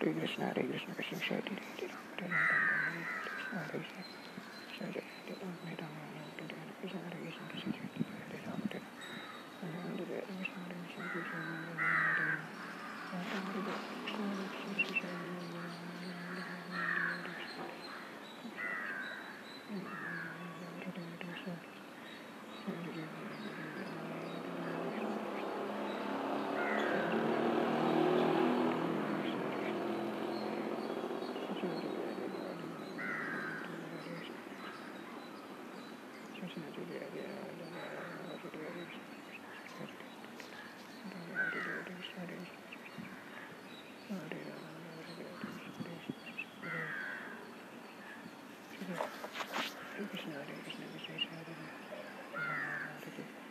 Hare Krishna, Hare Krishna, Krishna Krishna, Hare Hare, Hare Krishna, Hare Krishna, Hare Rama, Hare Rama, Hare Krishna, Hare Krishna, Krishna Krishna, Hare Rama, Hare Rama, Hare Krishna, Hare Krishna, Krishna Krishna, Hare Rama, Hare Rama, Hare Rama, Hare Krishna, Hare Krishna, Krishna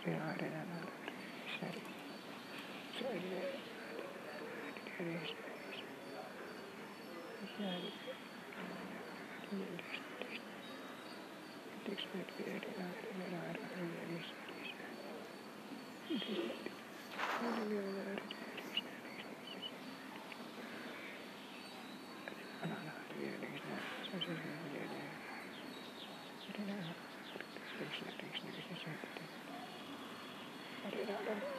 சரி சரி சரி சரி சரி Krishna